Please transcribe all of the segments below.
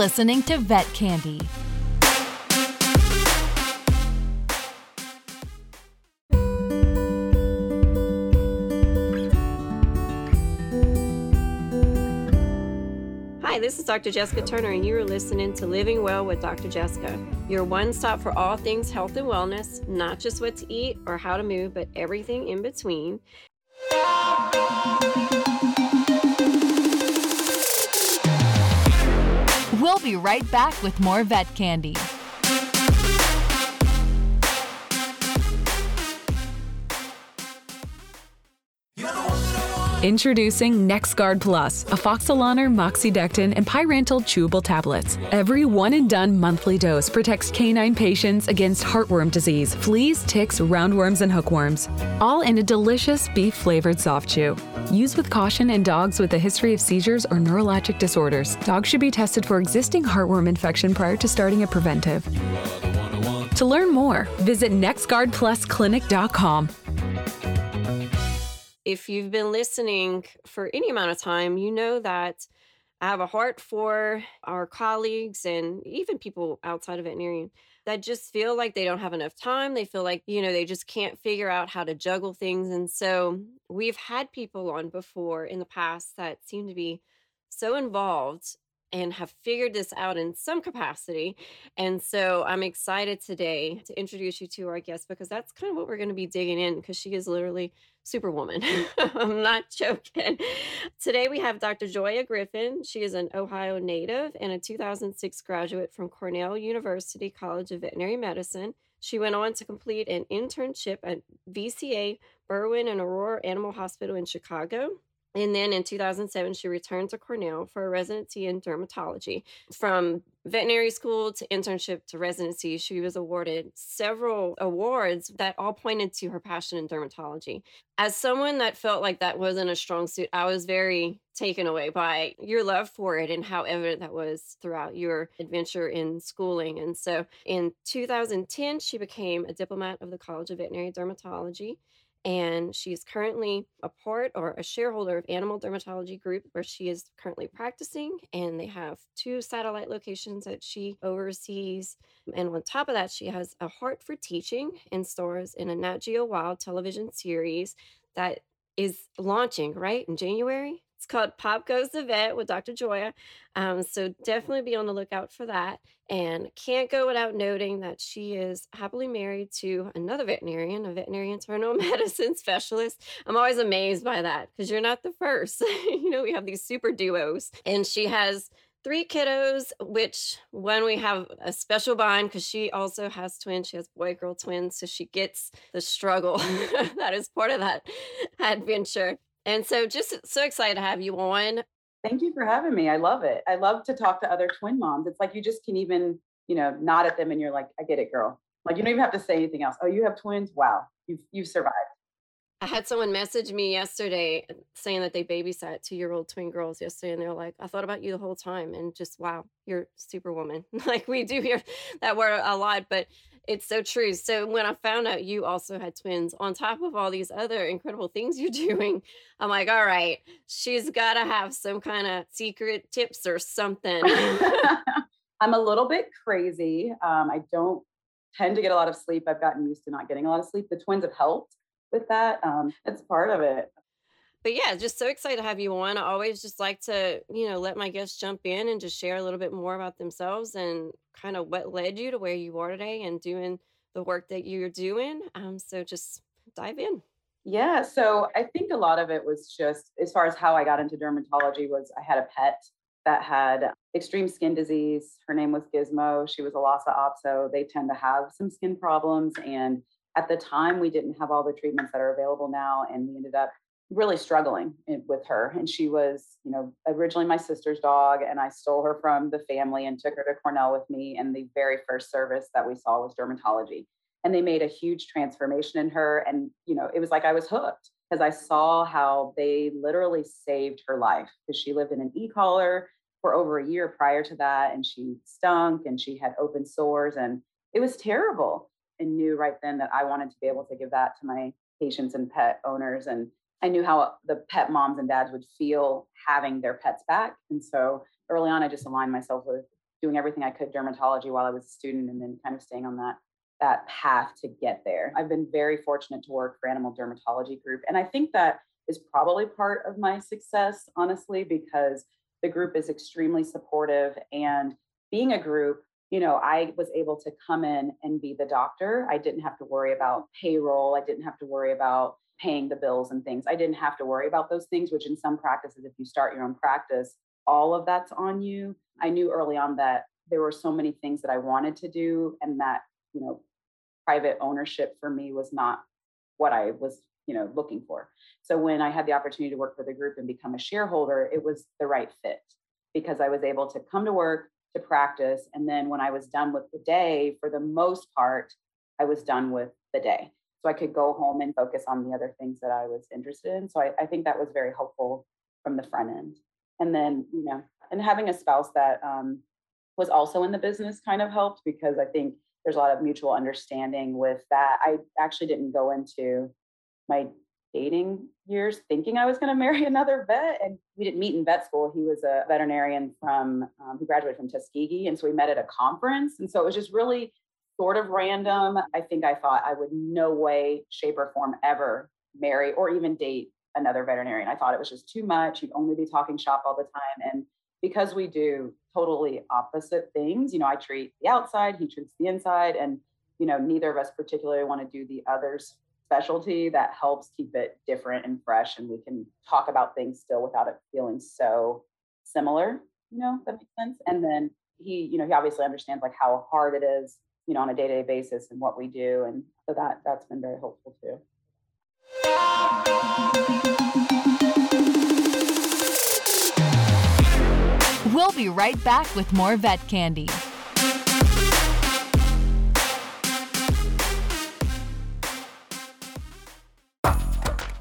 listening to Vet Candy. Hi, this is Dr. Jessica Turner, and you are listening to Living Well with Dr. Jessica, your one stop for all things health and wellness, not just what to eat or how to move, but everything in between. We'll be right back with more Vet Candy. Introducing NexGard Plus, afoxolaner, moxidectin, and pyrantel chewable tablets. Every one and done monthly dose protects canine patients against heartworm disease, fleas, ticks, roundworms, and hookworms. All in a delicious beef flavored soft chew. Use with caution in dogs with a history of seizures or neurologic disorders. Dogs should be tested for existing heartworm infection prior to starting a preventive. To learn more, visit nexgardplusclinic.com if you've been listening for any amount of time, you know that I have a heart for our colleagues and even people outside of veterinarian that just feel like they don't have enough time. They feel like, you know, they just can't figure out how to juggle things. And so we've had people on before in the past that seem to be so involved and have figured this out in some capacity. And so I'm excited today to introduce you to our guest because that's kind of what we're going to be digging in because she is literally superwoman. I'm not joking. Today we have Dr. Joya Griffin. She is an Ohio native and a 2006 graduate from Cornell University College of Veterinary Medicine. She went on to complete an internship at VCA Berwyn and Aurora Animal Hospital in Chicago. And then in 2007, she returned to Cornell for a residency in dermatology. From veterinary school to internship to residency, she was awarded several awards that all pointed to her passion in dermatology. As someone that felt like that wasn't a strong suit, I was very taken away by your love for it and how evident that was throughout your adventure in schooling. And so in 2010, she became a diplomate of the College of Veterinary Dermatology and she's currently a part or a shareholder of Animal Dermatology Group, where she is currently practicing. And they have two satellite locations that she oversees. And on top of that, she has a heart for teaching and stars in a Nat Geo Wild television series that is launching right in January. It's called Pop Goes the Vet with Dr. Joya. Um, so definitely be on the lookout for that. And can't go without noting that she is happily married to another veterinarian, a veterinary internal medicine specialist. I'm always amazed by that because you're not the first. you know, we have these super duos, and she has three kiddos, which when we have a special bond because she also has twins. She has boy girl twins. So she gets the struggle that is part of that adventure. And so just so excited to have you on. Thank you for having me. I love it. I love to talk to other twin moms. It's like you just can even, you know, nod at them and you're like, I get it, girl. Like you don't even have to say anything else. Oh, you have twins? Wow. You've you've survived. I had someone message me yesterday uh, saying that they babysat two year old twin girls yesterday, and they're like, I thought about you the whole time, and just wow, you're superwoman. like we do hear that word a lot, but it's so true. So when I found out you also had twins, on top of all these other incredible things you're doing, I'm like, all right, she's got to have some kind of secret tips or something. I'm a little bit crazy. Um, I don't tend to get a lot of sleep. I've gotten used to not getting a lot of sleep. The twins have helped with that. Um, it's part of it. But yeah, just so excited to have you on. I always just like to, you know, let my guests jump in and just share a little bit more about themselves and kind of what led you to where you are today and doing the work that you're doing. Um, so just dive in. Yeah, so I think a lot of it was just as far as how I got into dermatology was I had a pet that had extreme skin disease. Her name was Gizmo. She was a Lhasa Apso. They tend to have some skin problems and at the time we didn't have all the treatments that are available now and we ended up really struggling with her and she was you know originally my sister's dog and i stole her from the family and took her to cornell with me and the very first service that we saw was dermatology. And they made a huge transformation in her and you know it was like i was hooked because i saw how they literally saved her life because she lived in an e-collar for over a year prior to that and she stunk and she had open sores and it was terrible and knew right then that I wanted to be able to give that to my patients and pet owners. And I knew how the pet moms and dads would feel having their pets back. And so early on, I just aligned myself with doing everything I could dermatology while I was a student and then kind of staying on that that path to get there. I've been very fortunate to work for Animal Dermatology Group and I think that is probably part of my success honestly because the group is extremely supportive and being a group you know, I was able to come in and be the doctor. I didn't have to worry about payroll. I didn't have to worry about paying the bills and things. I didn't have to worry about those things, which in some practices, if you start your own practice, all of that's on you. I knew early on that there were so many things that I wanted to do and that, you know, private ownership for me was not what I was, you know, looking for. So when I had the opportunity to work for the group and become a shareholder, it was the right fit because I was able to come to work, to practice. And then when I was done with the day, for the most part, I was done with the day. So I could go home and focus on the other things that I was interested in. So I, I think that was very helpful from the front end. And then, you know, and having a spouse that um, was also in the business kind of helped because I think there's a lot of mutual understanding with that. I actually didn't go into my dating years thinking I was going to marry another vet. And we didn't meet in vet school. He was a veterinarian from, um, who graduated from Tuskegee. And so we met at a conference. And so it was just really sort of random. I think I thought I would no way, shape, or form ever marry or even date another veterinarian. I thought it was just too much. You'd only be talking shop all the time. And because we do totally opposite things, you know, I treat the outside, he treats the inside. And, you know, neither of us particularly want to do the other's specialty that helps keep it different and fresh and we can talk about things still without it feeling so similar you know that makes sense and then he you know he obviously understands like how hard it is you know on a day-to-day basis and what we do and so that that's been very helpful too We'll be right back with more vet candy.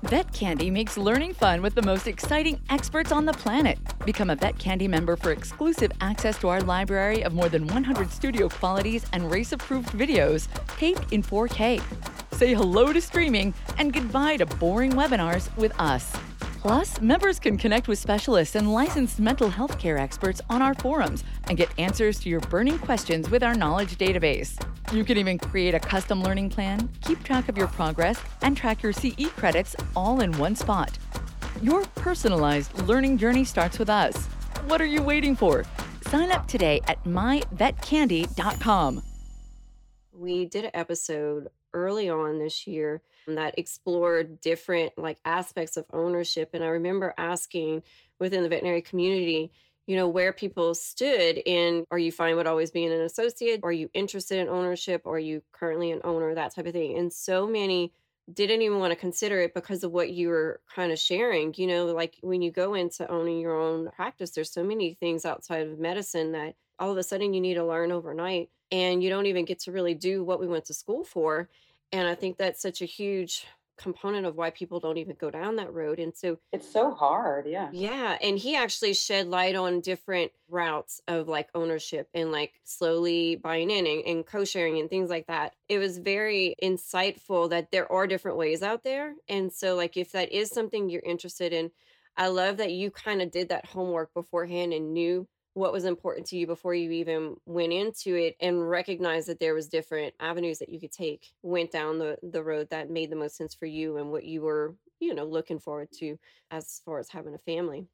Vet Candy makes learning fun with the most exciting experts on the planet. Become a Vet Candy member for exclusive access to our library of more than 100 studio qualities and RACE approved videos taped in 4K. Say hello to streaming and goodbye to boring webinars with us. Plus, members can connect with specialists and licensed mental health care experts on our forums and get answers to your burning questions with our knowledge database. You can even create a custom learning plan, keep track of your progress, and track your CE credits all in one spot. Your personalized learning journey starts with us. What are you waiting for? Sign up today at myvetcandy.com. We did an episode early on this year um, that explored different like aspects of ownership and i remember asking within the veterinary community you know where people stood in are you fine with always being an associate? Are you interested in ownership? Are you currently an owner? That type of thing and so many didn't even want to consider it because of what you were kind of sharing you know like when you go into owning your own practice there's so many things outside of medicine that all of a sudden you need to learn overnight and you don't even get to really do what we went to school for and I think that's such a huge component of why people don't even go down that road. And so it's so hard. Yeah. Yeah. And he actually shed light on different routes of like ownership and like slowly buying in and, and co sharing and things like that. It was very insightful that there are different ways out there. And so, like, if that is something you're interested in, I love that you kind of did that homework beforehand and knew what was important to you before you even went into it and recognized that there was different avenues that you could take went down the the road that made the most sense for you and what you were you know looking forward to as far as having a family?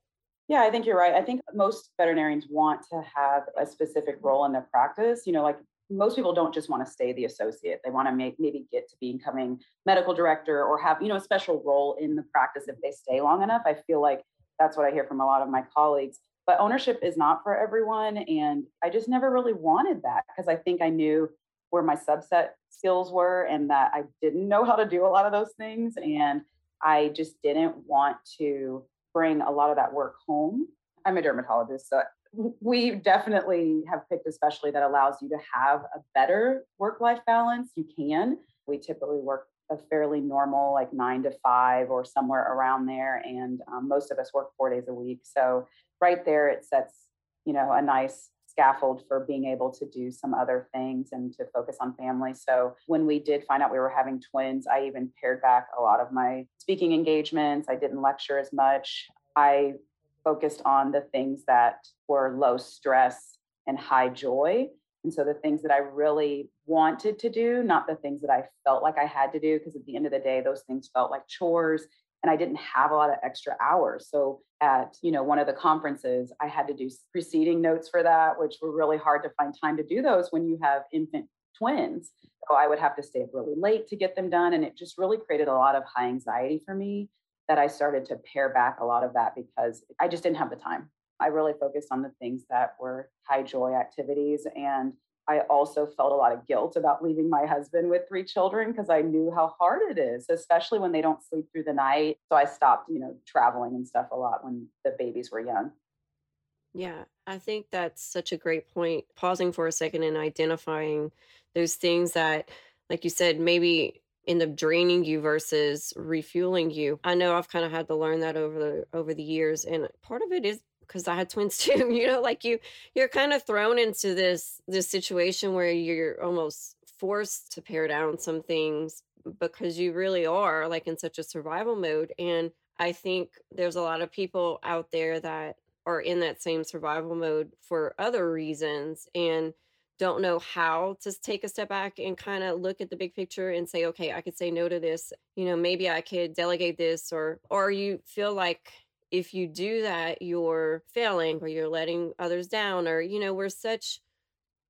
Yeah i think you're right. I think most veterinarians want to have a specific role in their practice you know like most people don't just want to stay the associate. They want to make maybe get to becoming medical director or have you know a special role in the practice if they stay long enough. I feel like that's what i hear from a lot of my colleagues but ownership is not for everyone and i just never really wanted that because i think i knew where my subset skills were and that i didn't know how to do a lot of those things and i just didn't want to bring a lot of that work home. I'm a dermatologist so we definitely have picked a specialty that allows you to have a better work life balance. You can. We typically work a fairly normal like nine to five or somewhere around there and um, most of us work four days a week so right there it sets you know a nice scaffold for being able to do some other things and to focus on family. So when we did find out we were having twins, I even pared back a lot of my speaking engagements. I didn't lecture as much. I focused on the things that were low stress and high joy. And so the things that I really wanted to do, not the things that I felt like I had to do, because at the end of the day, those things felt like chores and I didn't have a lot of extra hours. So at, you know, one of the conferences, I had to do proceeding notes for that, which were really hard to find time to do those when you have infant twins. So I would have to stay up really late to get them done. And it just really created a lot of high anxiety for me that I started to pare back a lot of that because I just didn't have the time. I really focused on the things that were high joy activities. And I also felt a lot of guilt about leaving my husband with three children because I knew how hard it is, especially when they don't sleep through the night. So I stopped, you know, traveling and stuff a lot when the babies were young. Yeah, I think that's such a great point. Pausing for a second and identifying those things that, like you said, maybe end up draining you versus refueling you. I know I've kind of had to learn that over the over the years, and part of it is because I had twins too. You know, like you you're kind of thrown into this this situation where you're almost forced to pare down some things because you really are like in such a survival mode and I think there's a lot of people out there that are in that same survival mode for other reasons and don't know how to take a step back and kind of look at the big picture and say okay i could say no to this you know maybe i could delegate this or or you feel like if you do that you're failing or you're letting others down or you know we're such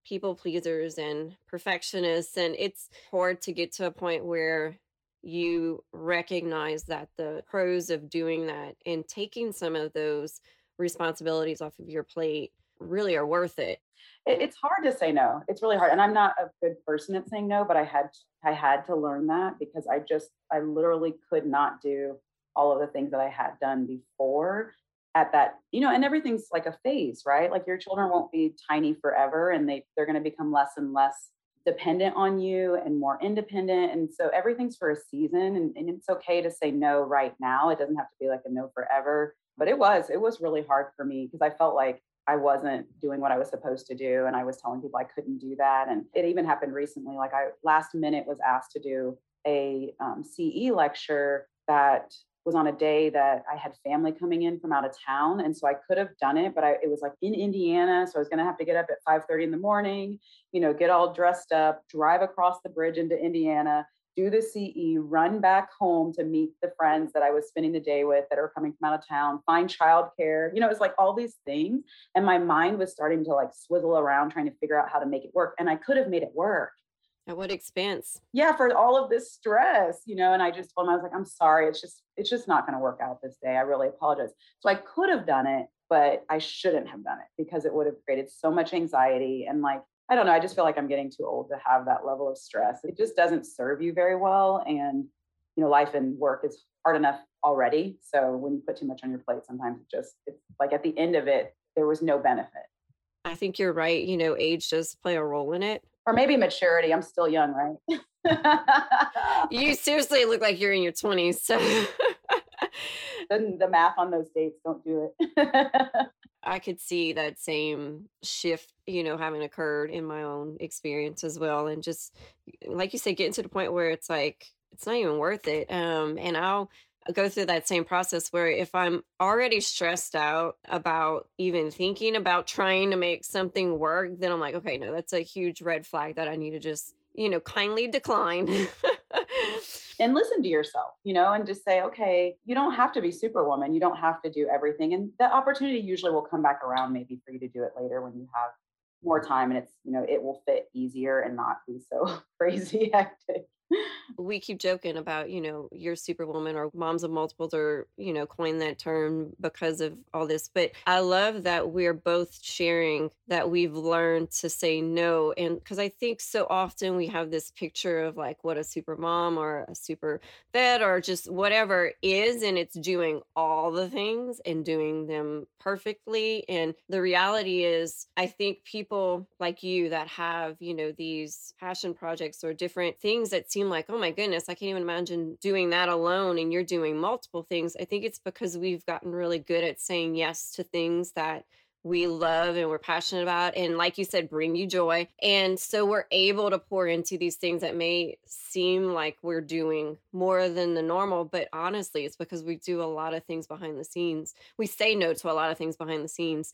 people pleasers and perfectionists and it's hard to get to a point where you recognize that the pros of doing that and taking some of those responsibilities off of your plate really are worth it. it. It's hard to say no. It's really hard. And I'm not a good person at saying no, but I had I had to learn that because I just I literally could not do all of the things that I had done before at that, you know, and everything's like a phase, right? Like your children won't be tiny forever and they they're going to become less and less dependent on you and more independent. And so everything's for a season and, and it's okay to say no right now. It doesn't have to be like a no forever but it was it was really hard for me because i felt like i wasn't doing what i was supposed to do and i was telling people i couldn't do that and it even happened recently like i last minute was asked to do a um, ce lecture that was on a day that I had family coming in from out of town. And so I could have done it, but I, it was like in Indiana. So I was going to have to get up at 5 30 in the morning, you know, get all dressed up, drive across the bridge into Indiana, do the CE, run back home to meet the friends that I was spending the day with that are coming from out of town, find childcare. You know, it was like all these things. And my mind was starting to like swizzle around trying to figure out how to make it work. And I could have made it work. At what expense? Yeah, for all of this stress, you know, and I just told him, I was like, I'm sorry, it's just, it's just not going to work out this day. I really apologize. So I could have done it, but I shouldn't have done it because it would have created so much anxiety and like I don't know. I just feel like I'm getting too old to have that level of stress. It just doesn't serve you very well. And, you know, life and work is hard enough already. So when you put too much on your plate, sometimes it just, it's like at the end of it, there was no benefit. I think you're right. You know, age does play a role in it. Or maybe maturity. I'm still young, right? you seriously look like you're in your 20s. So the, the math on those dates don't do it. I could see that same shift, you know, having occurred in my own experience as well. And just like you said, getting to the point where it's like, it's not even worth it. Um, and I'll go through that same process where if I'm already stressed out about even thinking about trying to make something work, then I'm like, okay, no, that's a huge red flag that I need to just, you know, kindly decline. and listen to yourself, you know, and just say, okay, you don't have to be superwoman. You don't have to do everything. And the opportunity usually will come back around maybe for you to do it later when you have more time and it's, you know, it will fit easier and not be so crazy hectic we keep joking about you know you're superwoman or moms of multiples or you know coin that term because of all this but i love that we're both sharing that we've learned to say no and because i think so often we have this picture of like what a super mom or a super vet or just whatever is and it's doing all the things and doing them perfectly and the reality is i think people like you that have you know these passion projects or different things that seem like, oh my goodness, I can't even imagine doing that alone and you're doing multiple things. I think it's because we've gotten really good at saying yes to things that we love and we're passionate about and like you said bring you joy and so we're able to pour into these things that may seem like we're doing more than the normal but honestly it's because we do a lot of things behind the scenes we say no to a lot of things behind the scenes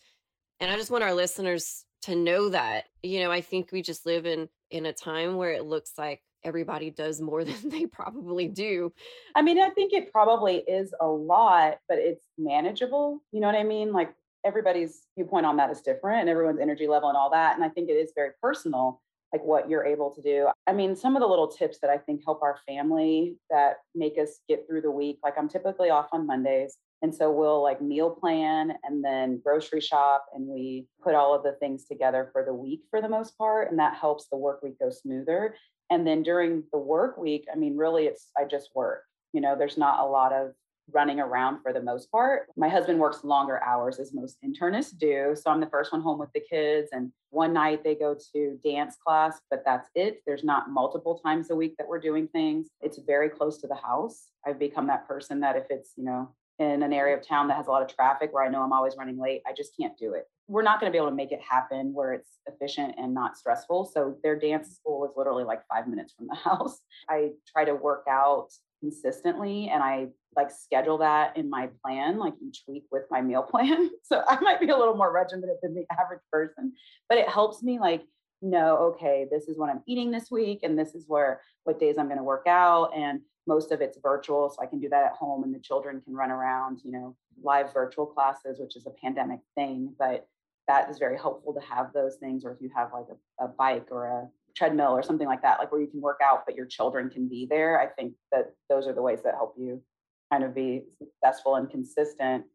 And I just want our listeners to know that. You know, I think we just live in in a time where it looks like everybody does more than they probably do. I mean, I think it probably is a lot, but it's manageable. You know what I mean? Like everybody's viewpoint on that is different and everyone's energy level and all that. And I think it is very personal, like what you're able to do. I mean, some of the little tips that I think help our family that make us get through the week, like I'm typically off on Mondays. And so we'll like meal plan and then grocery shop, and we put all of the things together for the week for the most part. And that helps the work week go smoother. And then during the work week, I mean, really, it's I just work. You know, there's not a lot of running around for the most part. My husband works longer hours as most internists do. So I'm the first one home with the kids. And one night they go to dance class, but that's it. There's not multiple times a week that we're doing things. It's very close to the house. I've become that person that if it's, you know, in an area of town that has a lot of traffic where I know I'm always running late, I just can't do it. We're not going to be able to make it happen where it's efficient and not stressful. So their dance school is literally like five minutes from the house. I try to work out consistently and I like schedule that in my plan like each week with my meal plan. So I might be a little more regimented than the average person, but it helps me like know okay, this is what I'm eating this week and this is where what days I'm going to work out and most of it's virtual so i can do that at home and the children can run around you know live virtual classes which is a pandemic thing but that is very helpful to have those things or if you have like a, a bike or a treadmill or something like that like where you can work out but your children can be there i think that those are the ways that help you kind of be successful and consistent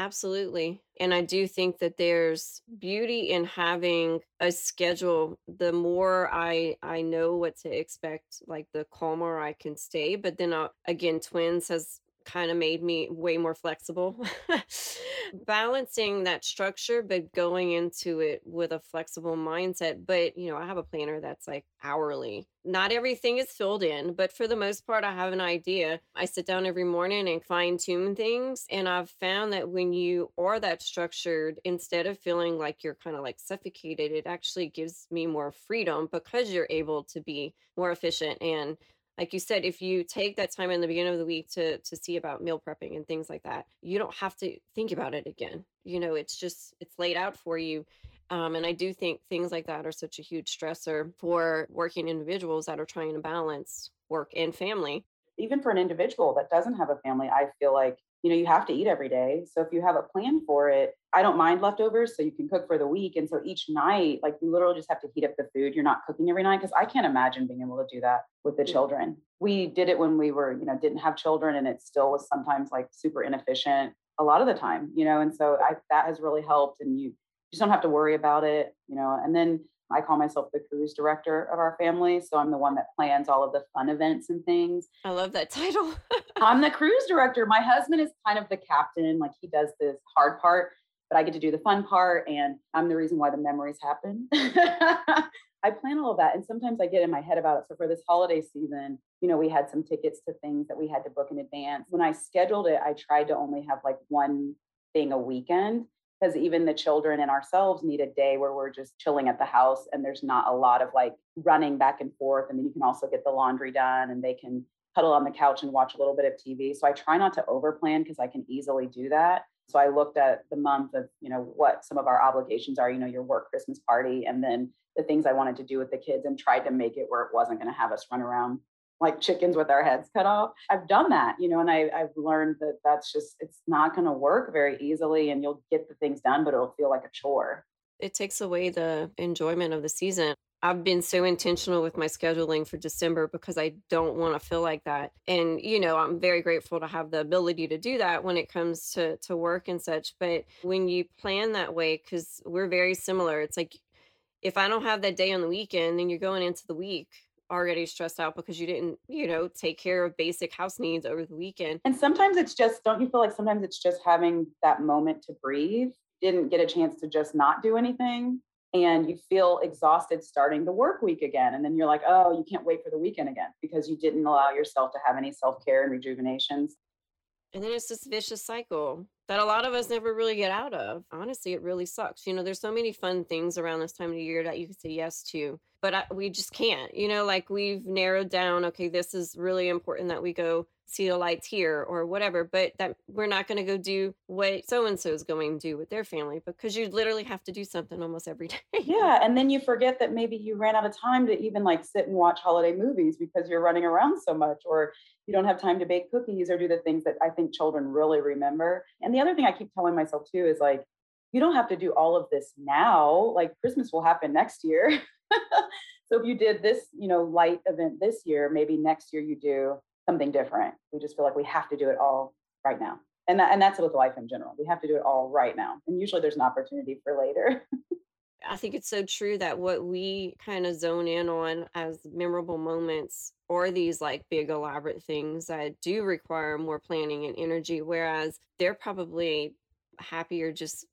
Absolutely. And I do think that there's beauty in having a schedule. The more I I know what to expect, like the calmer I can stay. But then uh, again, twins has kind of made me way more flexible. Balancing that structure, but going into it with a flexible mindset. But, you know, I have a planner that's like hourly. Not everything is filled in, but for the most part, I have an idea. I sit down every morning and fine tune things. And I've found that when you are that structured, instead of feeling like you're kind of like suffocated, it actually gives me more freedom because you're able to be more efficient and like you said if you take that time in the beginning of the week to to see about meal prepping and things like that you don't have to think about it again. You know it's just it's laid out for you. Um, and i do think things like that are such a huge stressor for working individuals that are trying to balance work and family. Even for an individual that doesn't have a family i feel like you know you have to eat every day. So if you have a plan for it i don't mind leftovers so you can cook for the week. And so each night like you literally just have to heat up the food. You're not cooking every night because i can't imagine being able to do that with the children. We did it when we were you know didn't have children and it still was sometimes like super inefficient a lot of the time you know? And so I, that has really helped and you just don't have to worry about it you know? And then I call myself the cruise director of our family. So I'm the one that plans all of the fun events and things. I love that title. I'm the cruise director. My husband is kind of the captain, like he does this hard part, but I get to do the fun part. And I'm the reason why the memories happen. I plan all of that. And sometimes I get in my head about it. So for this holiday season, you know, we had some tickets to things that we had to book in advance. When I scheduled it, I tried to only have like one thing a weekend because even the children and ourselves need a day where we're just chilling at the house and there's not a lot of like running back and forth and then you can also get the laundry done and they can huddle on the couch and watch a little bit of tv so i try not to overplan because i can easily do that. So i looked at the month of you know what some of our obligations are you know your work christmas party and then the things i wanted to do with the kids and tried to make it where it wasn't going to have us run around like chickens with our heads cut off. I've done that, you know, and I, I've learned that that's just, it's not going to work very easily and you'll get the things done, but it'll feel like a chore. It takes away the enjoyment of the season. I've been so intentional with my scheduling for December because I don't want to feel like that. And you know, I'm very grateful to have the ability to do that when it comes to to work and such, but when you plan that way cuz we're very similar, it's like if I don't have that day on the weekend, then you're going into the week already stressed out because you didn't, you know, take care of basic house needs over the weekend. And sometimes it's just, don't you feel like sometimes it's just having that moment to breathe? Didn't get a chance to just not do anything. And you feel exhausted starting the work week again. And then you're like, oh, you can't wait for the weekend again because you didn't allow yourself to have any self care and rejuvenations. And then it's this vicious cycle that a lot of us never really get out of. Honestly, it really sucks. You know, there's so many fun things around this time of the year that you can say yes to, but I, we just can't. You know, like we've narrowed down, okay, this is really important that we go see the lights here or whatever, but that we're not going to go do what so and so is going to do with their family because you literally have to do something almost every day. Yeah. And then you forget that maybe you ran out of time to even like sit and watch holiday movies because you're running around so much, or you don't have time to bake cookies or do the things that I think children really remember. And the other thing I keep telling myself too is like, you don't have to do all of this now. Like Christmas will happen next year. so if you did this, you know, light event this year, maybe next year you do something different. We just feel like we have to do it all right now. And, that, and that's with life in general. We have to do it all right now. And usually there's an opportunity for later. I think it's so true that what we kind of zone in on as memorable moments or these like big elaborate things that do require more planning and energy, whereas they're probably happier just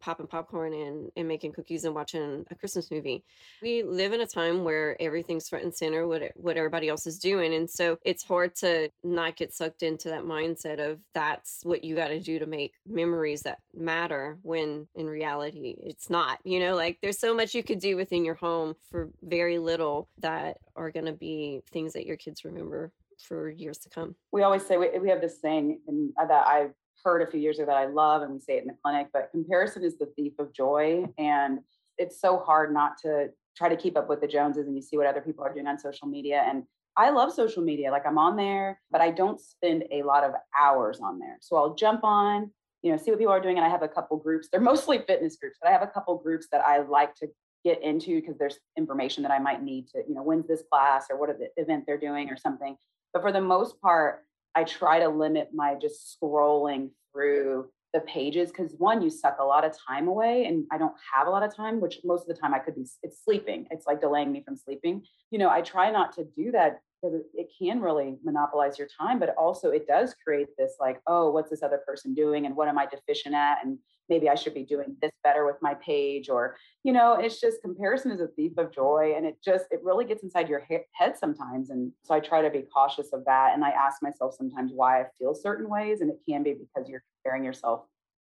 popping popcorn and, and making cookies and watching a Christmas movie. We live in a time where everything's front and center, what what everybody else is doing, and so it's hard to not get sucked into that mindset of that's what you got to do to make memories that matter. When in reality, it's not. You know, like there's so much you could do within your home for very little that are going to be things that your kids remember for years to come. We always say we, we have this saying and uh, that I heard a few years ago that I love, and we say it in the clinic, but comparison is the thief of joy. And it's so hard not to try to keep up with the Joneses and you see what other people are doing on social media. And I love social media. Like I'm on there, but I don't spend a lot of hours on there. So I'll jump on, you know, see what people are doing. And I have a couple groups. They're mostly fitness groups, but I have a couple groups that I like to get into because there's information that I might need to, you know, when's this class or what the event they're doing or something. But for the most part, I try to limit my just scrolling through the pages because one, you suck a lot of time away, and I don't have a lot of time, which most of the time I could be it's sleeping. It's like delaying me from sleeping. You know, I try not to do that because it, can really monopolize your time, but also it does create this like, oh, what's this other person doing, and what am I deficient at, and maybe I should be doing this better with my page or you know it's just comparison is a thief of joy and it just it really gets inside your he- head sometimes and so I try to be cautious of that and I ask myself sometimes why I feel certain ways and it can be because you're comparing yourself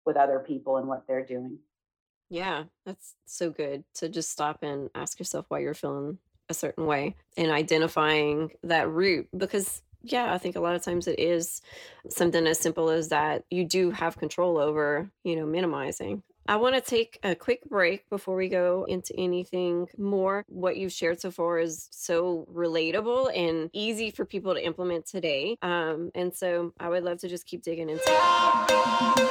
with other people and what they're doing. Yeah, that's so good to just stop and ask yourself why you're feeling a certain way and identifying that root because yeah, I think a lot of times it is something as simple as that you do have control over, you know, minimizing. I want to take a quick break before we go into anything more. What you've shared so far is so relatable and easy for people to implement today. Um, and so I would love to just keep digging into it.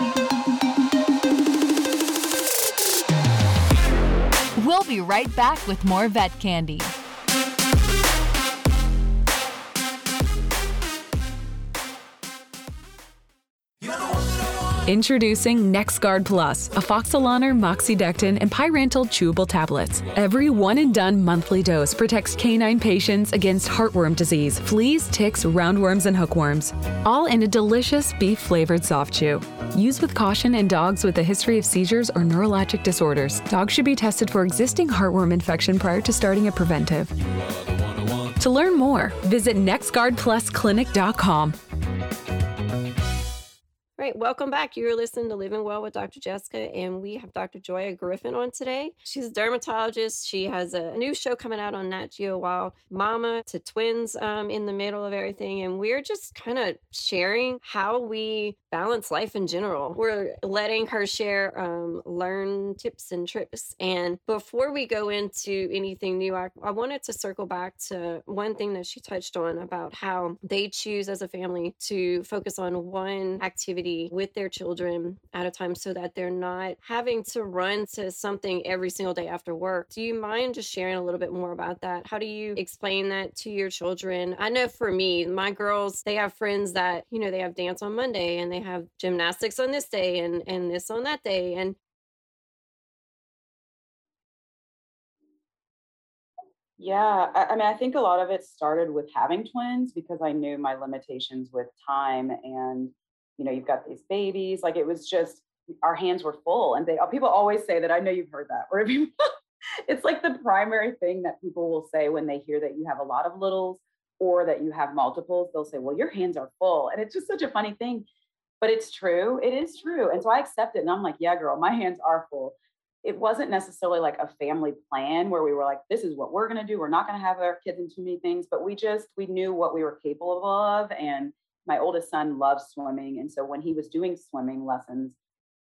We'll be right back with more vet candy. Introducing NexGard Plus, afoxolaner, moxidectin, and pyrantel chewable tablets. Every one and done monthly dose protects canine patients against heartworm disease, fleas, ticks, roundworms, and hookworms. All in a delicious beef flavored soft chew. Use with caution in dogs with a history of seizures or neurologic disorders. Dogs should be tested for existing heartworm infection prior to starting a preventive. To learn more, visit nexgardplusclinic.com. Welcome back. You're listening to Living Well with Dr. Jessica, and we have Dr. Joya Griffin on today. She's a dermatologist. She has a new show coming out on Nat Geo Wild, Mama to Twins um, in the middle of everything. And we're just kind of sharing how we balance life in general. We're letting her share um, learn tips and tricks. And before we go into anything new, I, I wanted to circle back to one thing that she touched on about how they choose as a family to focus on one activity with their children at a time so that they're not having to run to something every single day after work. Do you mind just sharing a little bit more about that? How do you explain that to your children? I know for me, my girls, they have friends that, you know, they have dance on Monday and they have gymnastics on this day and and this on that day and Yeah, I, I mean, I think a lot of it started with having twins because I knew my limitations with time and you know, you've got these babies. Like it was just our hands were full. And they people always say that. I know you've heard that. Where people, it's like the primary thing that people will say when they hear that you have a lot of littles or that you have multiples. They'll say, "Well, your hands are full," and it's just such a funny thing. But it's true. It is true. And so I accept it. And I'm like, yeah, girl, my hands are full. It wasn't necessarily like a family plan where we were like, this is what we're going to do. We're not going to have our kids in too many things, but we just, we knew what we were capable of. And my oldest son loves swimming. And so when he was doing swimming lessons,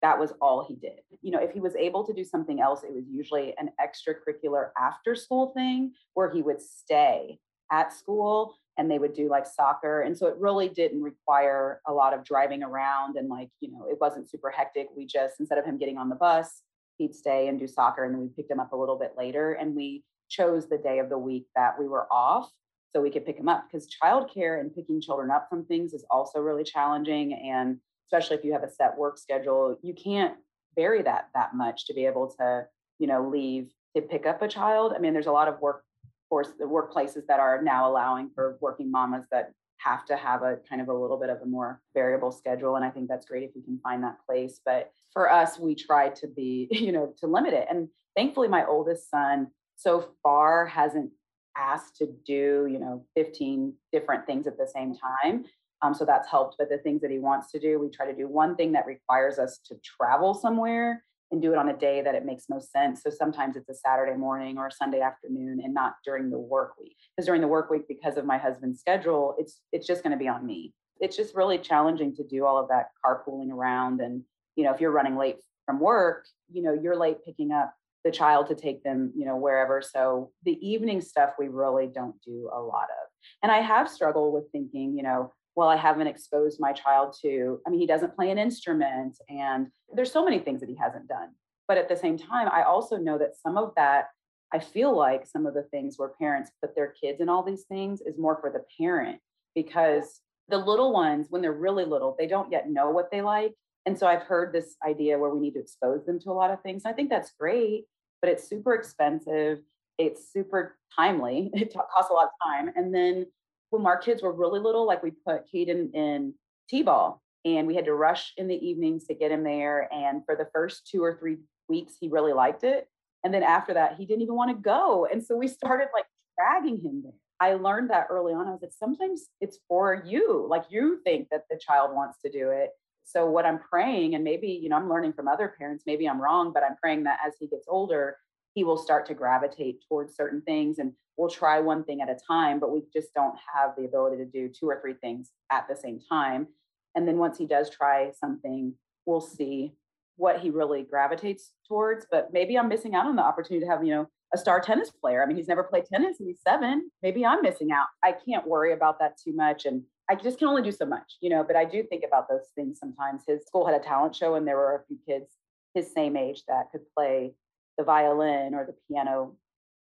that was all he did. You know, if he was able to do something else, it was usually an extracurricular after school thing where he would stay at school and they would do like soccer. And so it really didn't require a lot of driving around and like, you know, it wasn't super hectic. We just, instead of him getting on the bus, he'd stay and do soccer. And then we picked him up a little bit later. And we chose the day of the week that we were off so we could pick them up because childcare and picking children up from things is also really challenging. And especially if you have a set work schedule, you can't vary that that much to be able to, you know, leave to pick up a child. I mean, there's a lot of work course, the workplaces that are now allowing for working mamas that have to have a kind of a little bit of a more variable schedule. And I think that's great if you can find that place. But for us, we try to be, you know, to limit it. And thankfully, my oldest son so far hasn't asked to do, you know, 15 different things at the same time. Um, so that's helped. But the things that he wants to do, we try to do one thing that requires us to travel somewhere and do it on a day that it makes most sense. So sometimes it's a Saturday morning or a Sunday afternoon and not during the work week. Because during the work week, because of my husband's schedule, it's it's just going to be on me. It's just really challenging to do all of that carpooling around. And, you know, if you're running late from work, you know, you're late picking up the child to take them, you know, wherever. So the evening stuff we really don't do a lot of. And I have struggled with thinking, you know, well, I haven't exposed my child to, I mean, he doesn't play an instrument and there's so many things that he hasn't done. But at the same time, I also know that some of that, I feel like some of the things where parents put their kids in all these things is more for the parent because the little ones, when they're really little, they don't yet know what they like. And so I've heard this idea where we need to expose them to a lot of things. I think that's great, but it's super expensive. It's super timely. It costs a lot of time. And then when our kids were really little, like we put Caden in T-ball and we had to rush in the evenings to get him there. And for the first two or three weeks, he really liked it. And then after that, he didn't even want to go. And so we started like dragging him there. I learned that early on. I was like, sometimes it's for you. Like you think that the child wants to do it. So what I'm praying, and maybe, you know, I'm learning from other parents, maybe I'm wrong, but I'm praying that as he gets older, he will start to gravitate towards certain things and we'll try one thing at a time, but we just don't have the ability to do two or three things at the same time. And then once he does try something, we'll see what he really gravitates towards. But maybe I'm missing out on the opportunity to have, you know, a star tennis player. I mean, he's never played tennis and he's seven. Maybe I'm missing out. I can't worry about that too much. And I just can only do so much, you know, but I do think about those things sometimes. His school had a talent show and there were a few kids his same age that could play the violin or the piano,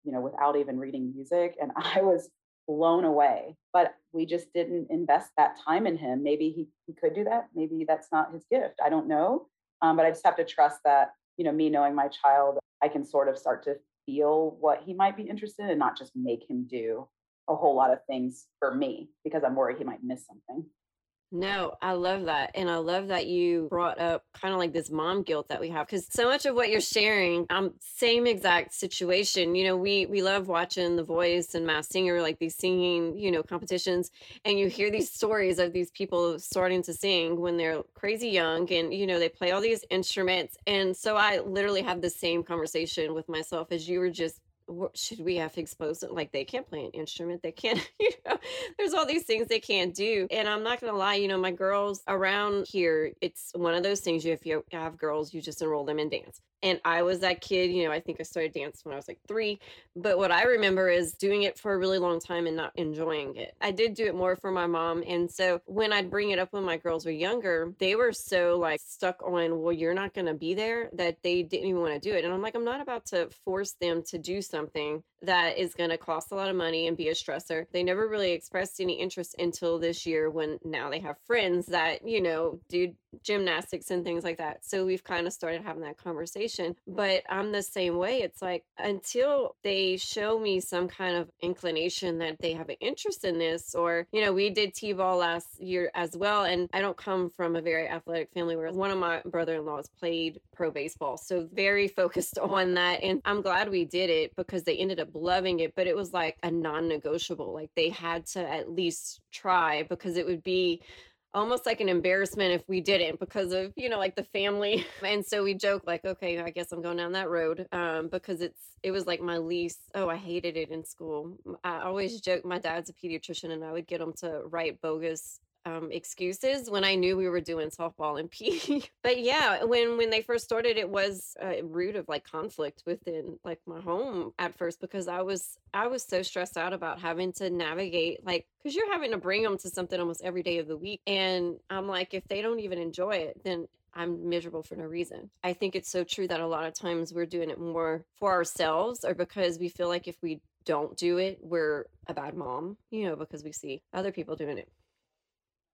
you know, without even reading music. And I was blown away. But we just didn't invest that time in him. Maybe he, he could do that. Maybe that's not his gift. I don't know. Um, but I just have to trust that, you know, me knowing my child, I can sort of start to feel what he might be interested in and not just make him do a whole lot of things for me because I'm worried he might miss something. No, I love that. And I love that you brought up kind of like this mom guilt that we have because so much of what you're sharing, um, same exact situation. You know, we we love watching The Voice and Masked Singer, like these singing, you know, competitions, and you hear these stories of these people starting to sing when they're crazy young and you know, they play all these instruments. And so I literally have the same conversation with myself as you were just should we have exposed them? Like they can't play an instrument. They can't, you know, there's all these things they can't do. And I'm not going to lie, you know, my girls around here, it's one of those things you, if you have girls, you just enroll them in dance. And I was that kid, you know, I think I started dance when I was like three. But what I remember is doing it for a really long time and not enjoying it. I did do it more for my mom. And so when I'd bring it up when my girls were younger, they were so like stuck on, well, you're not going to be there that they didn't even want to do it. And I'm like, I'm not about to force them to do something that is going to cost a lot of money and be a stressor. They never really expressed any interest until this year when now they have friends that, you know, do gymnastics and things like that. So we've kind of started having that conversation. But I'm the same way. It's like until they show me some kind of inclination that they have an interest in this, or, you know, we did T ball last year as well. And I don't come from a very athletic family where one of my brother in laws played pro baseball. So very focused on that. And I'm glad we did it because they ended up loving it, but it was like a non negotiable. Like they had to at least try because it would be almost like an embarrassment if we didn't because of you know like the family and so we joke like okay i guess i'm going down that road um because it's it was like my least oh i hated it in school i always joke my dad's a pediatrician and i would get him to write bogus um, excuses when I knew we were doing softball and PE. but yeah, when when they first started, it was a root of like conflict within like my home at first because I was I was so stressed out about having to navigate like because you're having to bring them to something almost every day of the week, and I'm like if they don't even enjoy it, then I'm miserable for no reason. I think it's so true that a lot of times we're doing it more for ourselves or because we feel like if we don't do it, we're a bad mom, you know, because we see other people doing it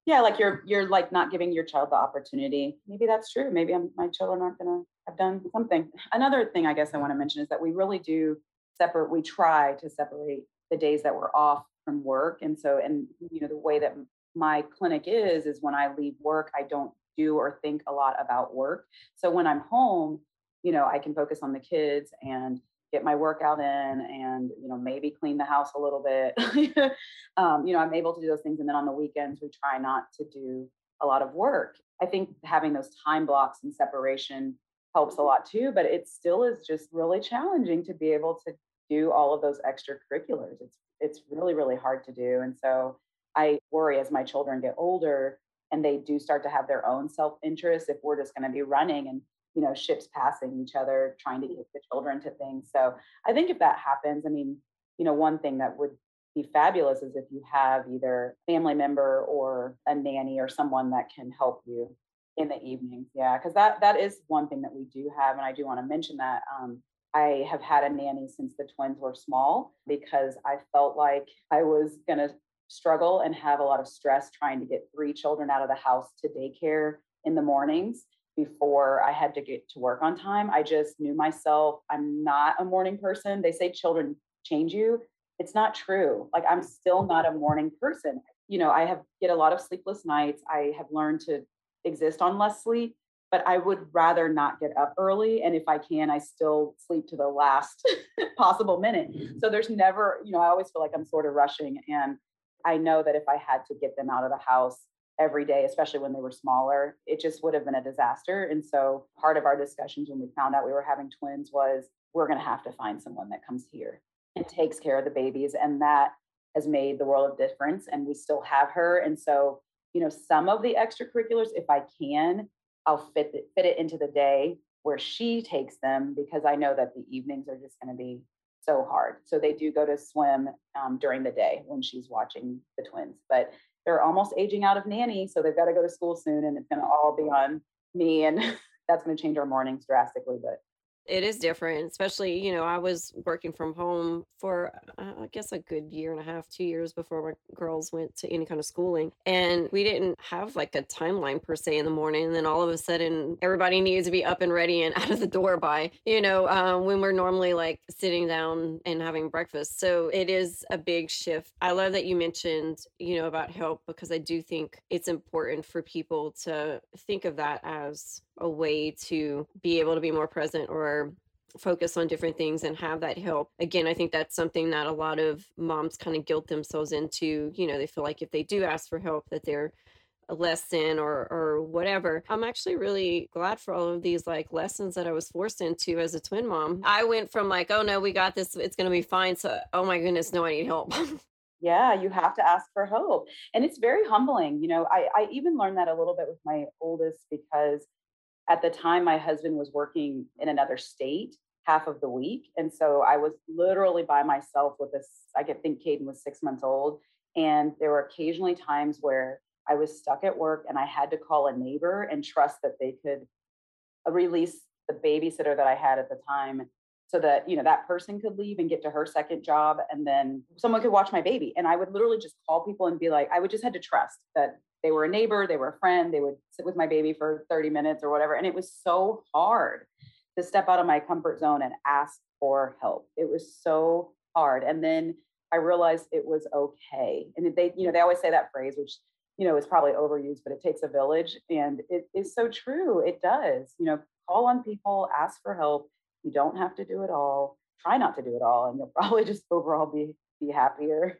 yeah like you're you're like not giving your child the opportunity. Maybe that's true. Maybe I'm, my children aren't going to have done something. Another thing i guess i want to mention is that we really do separate we try to separate the days that we're off from work. And so and you know the way that my clinic is is when i leave work i don't do or think a lot about work. So when i'm home you know i can focus on the kids and get my workout in and you know maybe clean the house a little bit. Um, you know i'm able to do those things and then on the weekends we try not to do a lot of work. I think having those time blocks and separation helps a lot too but it still is just really challenging to be able to do all of those extracurriculars. It's it's really really hard to do and so i worry as my children get older and they do start to have their own self-interest if we're just going to be running and you know ships passing each other trying to get the children to things. So i think if that happens i mean you know one thing that would be fabulous is if you have either family member or a nanny or someone that can help you in the evenings. Yeah because that that is one thing that we do have and i do want to mention that um, i have had a nanny since the twins were small because i felt like i was going to struggle and have a lot of stress trying to get three children out of the house to daycare in the mornings before I had to get to work on time. I just knew myself. I'm not a morning person. They say children change you. It's not true. Like I'm still not a morning person. You know, I have get a lot of sleepless nights. I have learned to exist on less sleep, but I would rather not get up early and if I can I still sleep to the last possible minute. Mm-hmm. So there's never, you know, I always feel like I'm sort of rushing and I know that if I had to get them out of the house every day, especially when they were smaller, it just would have been a disaster. And so part of our discussions when we found out we were having twins was we're going to have to find someone that comes here and takes care of the babies. And that has made the world of difference. And we still have her. And so, you know, some of the extracurriculars, if I can, I'll fit it, fit it into the day where she takes them because I know that the evenings are just going to be so hard. So they do go to swim um, during the day when she's watching the twins. But they're almost aging out of nanny, so they've got to go to school soon, and it's going to all be on me, and that's going to change our mornings drastically. But it is different, especially, you know, I was working from home for, uh, I guess, a good year and a half, two years before my girls went to any kind of schooling. And we didn't have like a timeline per se in the morning. And then all of a sudden, everybody needs to be up and ready and out of the door by, you know, um, when we're normally like sitting down and having breakfast. So it is a big shift. I love that you mentioned, you know, about help because I do think it's important for people to think of that as a way to be able to be more present or focus on different things and have that help. Again, I think that's something that a lot of moms kind of guilt themselves into. You know, they feel like if they do ask for help, that they're a lesson or or whatever. I'm actually really glad for all of these like lessons that I was forced into as a twin mom. I went from like, oh no, we got this, it's gonna be fine. So oh my goodness, no, I need help. yeah, you have to ask for help. And it's very humbling. You know, I, I even learned that a little bit with my oldest because at the time my husband was working in another state half of the week and so i was literally by myself with this i could think caden was six months old and there were occasionally times where i was stuck at work and i had to call a neighbor and trust that they could uh, release the babysitter that i had at the time so that you know that person could leave and get to her second job and then someone could watch my baby. And i would literally just call people and be like i would just had to trust that they were a neighbor, they were a friend, they would sit with my baby for 30 minutes or whatever. And it was so hard to step out of my comfort zone and ask for help. It was so hard. And then I realized it was okay. And they, you know, they always say that phrase, which, you know, is probably overused, but it takes a village. And it is so true. It does. You know, call on people, ask for help. You don't have to do it all. Try not to do it all, and you'll probably just overall be be happier.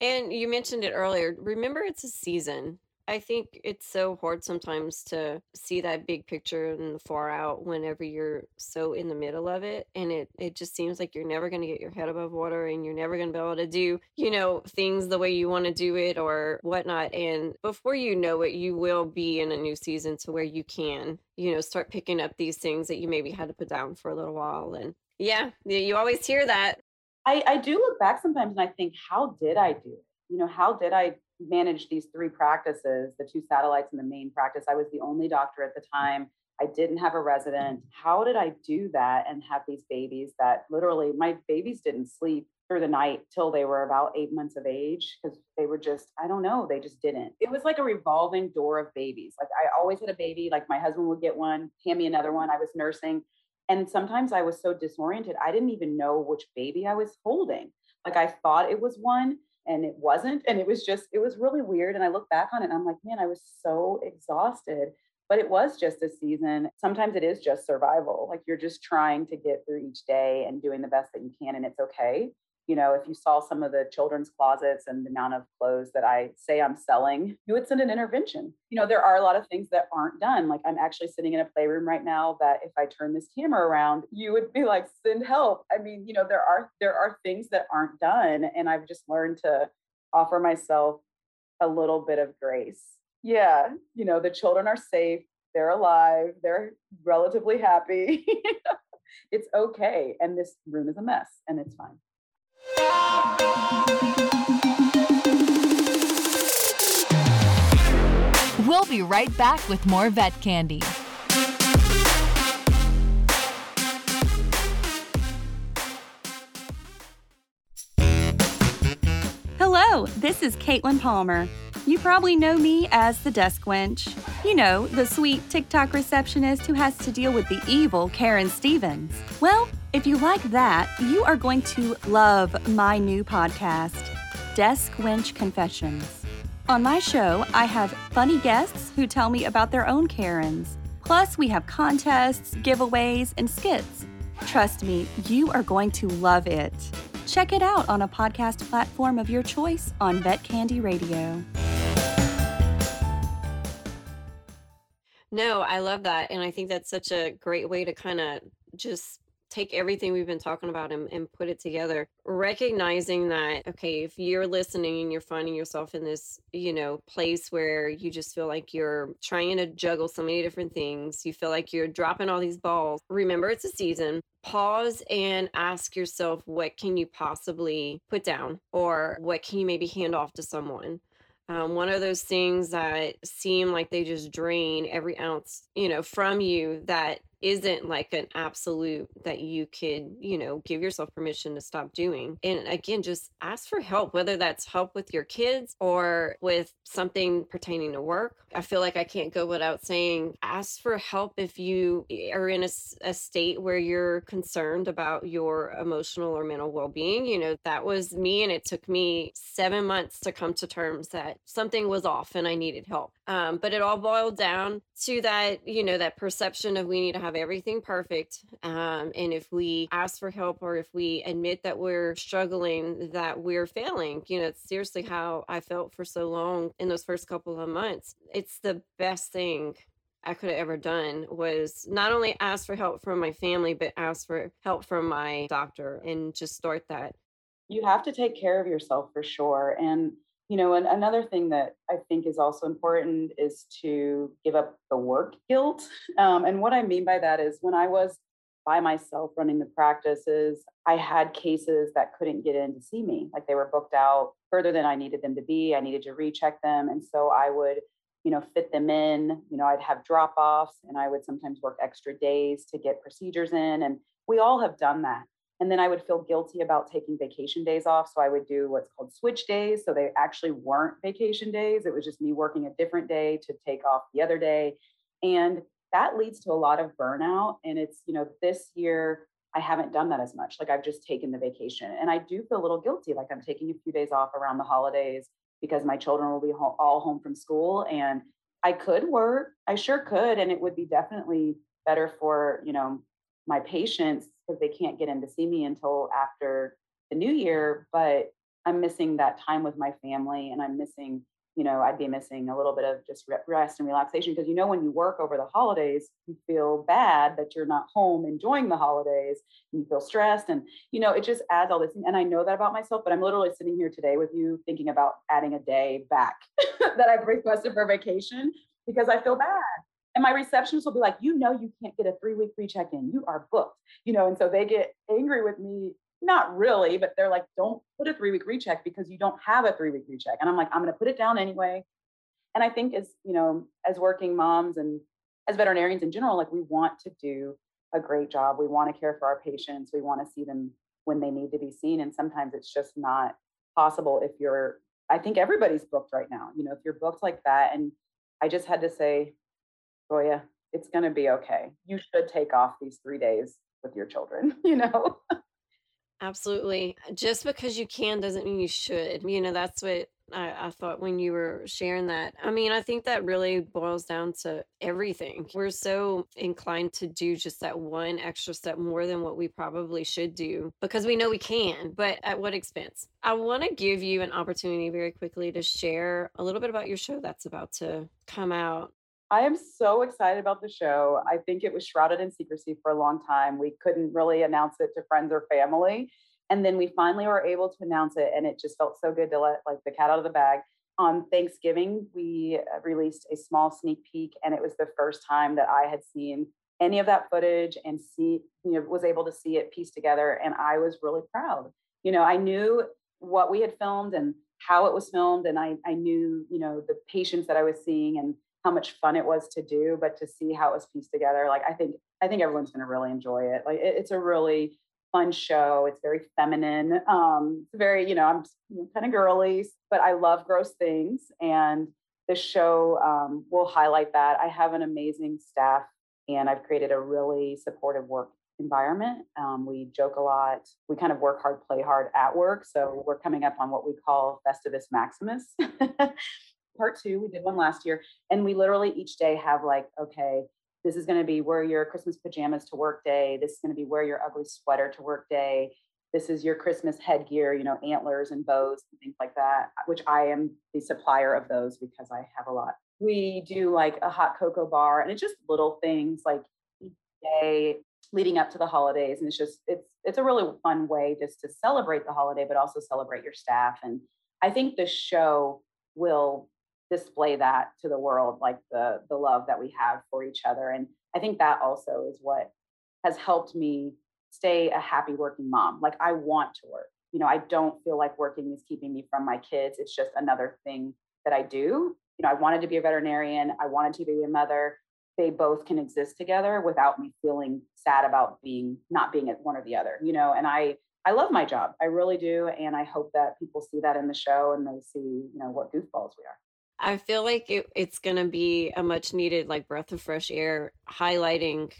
And you mentioned it earlier. Remember, it's a season I think it's so hard sometimes to see that big picture and far out whenever you're so in the middle of it. And it, it just seems like you're never going to get your head above water and you're never going to be able to do, you know, things the way you want to do it or whatnot. And before you know it, you will be in a new season to where you can, you know, start picking up these things that you maybe had to put down for a little while. And yeah, you always hear that. I, I do look back sometimes and I think, how did I do it? You know, how did I manage these three practices, the two satellites and the main practice? I was the only doctor at the time. I didn't have a resident. How did I do that and have these babies that literally my babies didn't sleep through the night till they were about eight months of age because they were just, I don't know, they just didn't. It was like a revolving door of babies. Like I always had a baby, like my husband would get one, hand me another one. I was nursing. And sometimes I was so disoriented, I didn't even know which baby I was holding. Like I thought it was one and it wasn't. And it was just, it was really weird. And I look back on it and I'm like, man, I was so exhausted. But it was just a season. Sometimes it is just survival. Like you're just trying to get through each day and doing the best that you can. And it's okay you know, if you saw some of the children's closets and the amount of clothes that I say I'm selling, you would send an intervention. You know, there are a lot of things that aren't done. Like I'm actually sitting in a playroom right now that if I turn this camera around, you would be like, send help. I mean, you know, there are there are things that aren't done. And I've just learned to offer myself a little bit of grace. Yeah, you know, the children are safe, they're alive, they're relatively happy. it's okay. And this room is a mess and it's fine. We'll be right back with more vet candy. Hello, this is Caitlin Palmer. You probably know me as the Desk Wench. You know, the sweet TikTok receptionist who has to deal with the evil Karen Stevens. Well, if you like that, you are going to love my new podcast, Desk Wench Confessions. On my show, I have funny guests who tell me about their own Karens. Plus, we have contests, giveaways, and skits. Trust me, you are going to love it. Check it out on a podcast platform of your choice on Vet Candy Radio. No, I love that. And I think that's such a great way to kind of just take everything we've been talking about and, and put it together recognizing that okay if you're listening and you're finding yourself in this you know place where you just feel like you're trying to juggle so many different things you feel like you're dropping all these balls remember it's a season pause and ask yourself what can you possibly put down? Or what can you maybe hand off to someone? Um, one of those things that seem like they just drain every ounce you know from you that isn't like an absolute that you could, you know, give yourself permission to stop doing. And again, just ask for help, whether that's help with your kids or with something pertaining to work. I feel like I can't go without saying ask for help if you eh, are in a, a state where you're concerned about your emotional or mental well being. You know, that was me, and it took me seven months to come to terms that something was off and I needed help. Um, but it all boiled down to that, you know, that perception of we need to have everything perfect. Um, and if we ask for help or if we admit that we're struggling, that we're failing, you know, it's seriously how I felt for so long in those first couple of months. It's the best thing I could have ever done was not only ask for help from my family, but ask for help from my doctor and just start that. You have to take care of yourself for sure. And you know, and another thing that I think is also important is to give up the work guilt. Um, and what I mean by that is when I was by myself running the practices, I had cases that couldn't get in to see me. Like they were booked out further than I needed them to be. I needed to recheck them. And so I would, you know, fit them in. You know, I'd have drop offs and I would sometimes work extra days to get procedures in. And we all have done that. And then I would feel guilty about taking vacation days off. So I would do what's called switch days. So they actually weren't vacation days. It was just me working a different day to take off the other day. And that leads to a lot of burnout. And it's, you know, this year I haven't done that as much. Like I've just taken the vacation. And I do feel a little guilty. Like I'm taking a few days off around the holidays because my children will be all home from school. And I could work. I sure could. And it would be definitely better for, you know, my patients because they can't get in to see me until after the new year but i'm missing that time with my family and i'm missing you know, I'd be missing a little bit of just rest and relaxation because you know when you work over the holidays, you feel bad that you're not home enjoying the holidays. And you feel stressed, and you know, it just adds all this. And I know that about myself, but I'm literally sitting here today with you thinking about adding a day back that I've requested for vacation because I feel bad. And my receptionist will be like, you know, you can't get a three week free check in. You are booked, you know, and so they get angry with me not really, but they're like, don't put a three week recheck because you don't have a three week recheck. And I'm like, I'm going to put it down anyway. And I think as, you know, as working moms and as veterinarians in general, like we want to do a great job. We want to care for our patients. We want to see them when they need to be seen. And sometimes it's just not possible if you're, I think everybody's booked right now. You know, if you're booked like that. And I just had to say, Oh, Joya, it's going to be okay. You should take off these three days with your children, you know? Absolutely. Just because you can doesn't mean you should. You know, that's what I, I thought when you were sharing that. I mean, I think that really boils down to everything. We're so inclined to do just that one extra step more than what we probably should do because we know we can, but at what expense? I want to give you an opportunity very quickly to share a little bit about your show that's about to come out. I am so excited about the show. I think it was shrouded in secrecy for a long time. We couldn't really announce it to friends or family. And then we finally were able to announce it, and it just felt so good to let like the cat out of the bag. On Thanksgiving, we uh, released a small sneak peek, and it was the first time that I had seen any of that footage and see, you know, was able to see it pieced together. And I was really proud. You know, I knew what we had filmed and how it was filmed, and I, I knew, you know, the patients that I was seeing and how much fun it was to do, but to see how it was pieced together, like I think I think everyone's going to really enjoy it. Like it, it's a really fun show. It's very feminine. Um, it's very you know I'm you know, kind of girly, but I love gross things, and the show um, will highlight that. I have an amazing staff, and I've created a really supportive work environment. Um, we joke a lot. We kind of work hard, play hard at work. So we're coming up on what we call Festivus Maximus, part two. We did one last year. And we literally each day have like, okay, this is going to be wear your Christmas pajamas to work day. This is going to be wear your ugly sweater to work day. This is your Christmas headgear, you know, antlers and bows and things like that, which I am the supplier of those because I have a lot. We do like a hot cocoa bar and it's just little things like each day leading up to the holidays. And it's just, it's, it's a really fun way just to celebrate the holiday, but also celebrate your staff. And I think the show will display that to the world like the the love that we have for each other and i think that also is what has helped me stay a happy working mom like i want to work you know i don't feel like working is keeping me from my kids it's just another thing that i do you know i wanted to be a veterinarian i wanted to be a mother they both can exist together without me feeling sad about being not being at one or the other you know and i i love my job i really do and i hope that people see that in the show and they see you know what goofballs we are I feel like it, it's going to be a much needed like breath of fresh air highlighting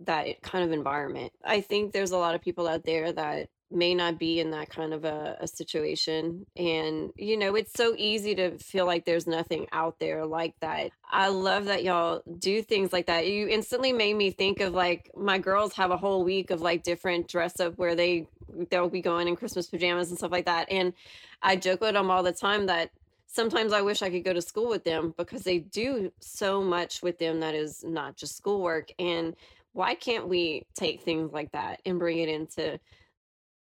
that kind of environment. I think there's a lot of people out there that may not be in that kind of a, a, situation. And, you know, it's so easy to feel like there's nothing out there like that. I love that y'all do things like that. You instantly made me think of like my girls have a whole week of like different dress up where they they'll be going in Christmas pajamas and stuff like that. And I joke with them all the time that sometimes I wish I could go to school with them because they do so much with them that is not just schoolwork. And why can't we take things like that and bring it into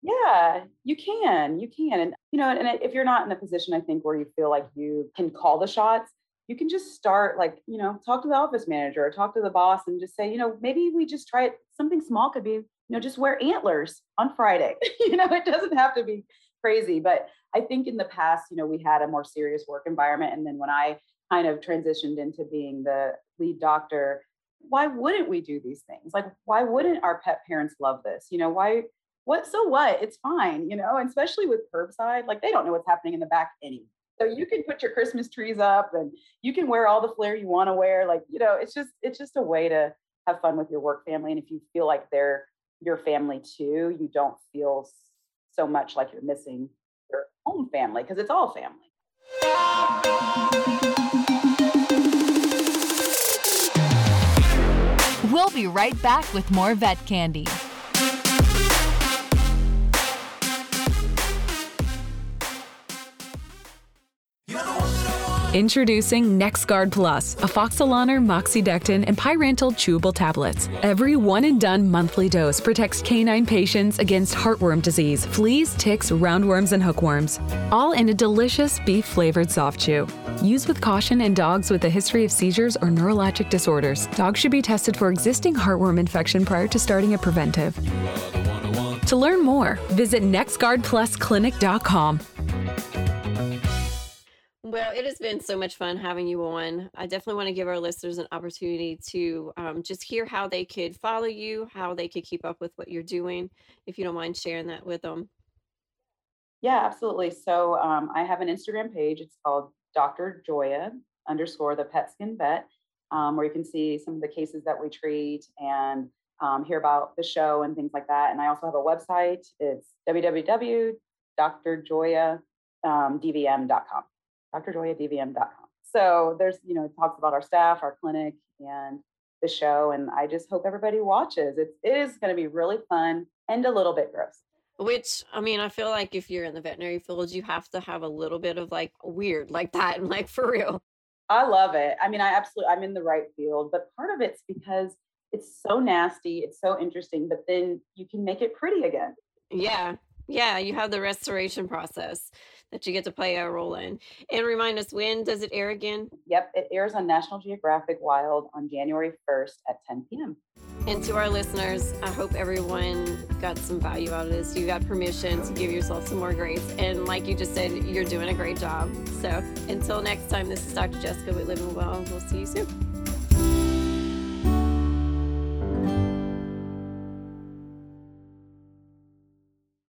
yeah, you can. You can. And, you know, and if you're not in a position, I think, where you feel like you can call the shots, you can just start, like, you know, talk to the office manager or talk to the boss and just say, you know, maybe we just try it. Something small could be, you know, just wear antlers on Friday. you know, it doesn't have to be crazy. But I think in the past, you know, we had a more serious work environment. And then when I kind of transitioned into being the lead doctor, why wouldn't we do these things? Like, why wouldn't our pet parents love this? You know, why, what, so what? It's fine, you know, and especially with curbside, like they don't know what's happening in the back anyway. So you can put your Christmas trees up and you can wear all the flair you want to wear. Like, you know, it's just, it's just a way to have fun with your work family. And if you feel like they're your family too, you don't feel so much like you're missing home family because it's all family. We'll be right back with more vet candy. Introducing NexGard Plus, afoxolaner, moxidectin, and pyrantel chewable tablets. Every one and done monthly dose protects canine patients against heartworm disease, fleas, ticks, roundworms, and hookworms. All in a delicious beef flavored soft chew. Use with caution in dogs with a history of seizures or neurologic disorders. Dogs should be tested for existing heartworm infection prior to starting a preventive. To learn more, visit nexgardplusclinic.com. Well, it has been so much fun having you on. I definitely want to give our listeners an opportunity to um, just hear how they could follow you, how they could keep up with what you're doing, if you don't mind sharing that with them. Yeah, absolutely. So um, I have an Instagram page. It's called Dr. Joya underscore the Pet Skin Vet, um, where you can see some of the cases that we treat and um, hear about the show and things like that. And I also have a website. It's www.drjoyadvm.com drjoyadvm.com. So there's, you know, it talks about our staff, our clinic, and the show. And I just hope everybody watches. It's, it is going to be really fun and a little bit gross. Which, I mean, I feel like if you're in the veterinary field, you have to have a little bit of like weird like that and like for real. I love it. I mean, I absolutely, I'm in the right field, but part of it's because it's so nasty, it's so interesting, but then you can make it pretty again. Yeah. Yeah. You have the restoration process that you get to play a role in. And remind us, when does it air again? Yep, it airs on National Geographic Wild on January 1st at 10 p.m. And to our listeners, I hope everyone got some value out of this. You got permission to give yourself some more grace. And like you just said, you're doing a great job. So until next time, this is Dr. Jessica with Living Well. We'll see you soon.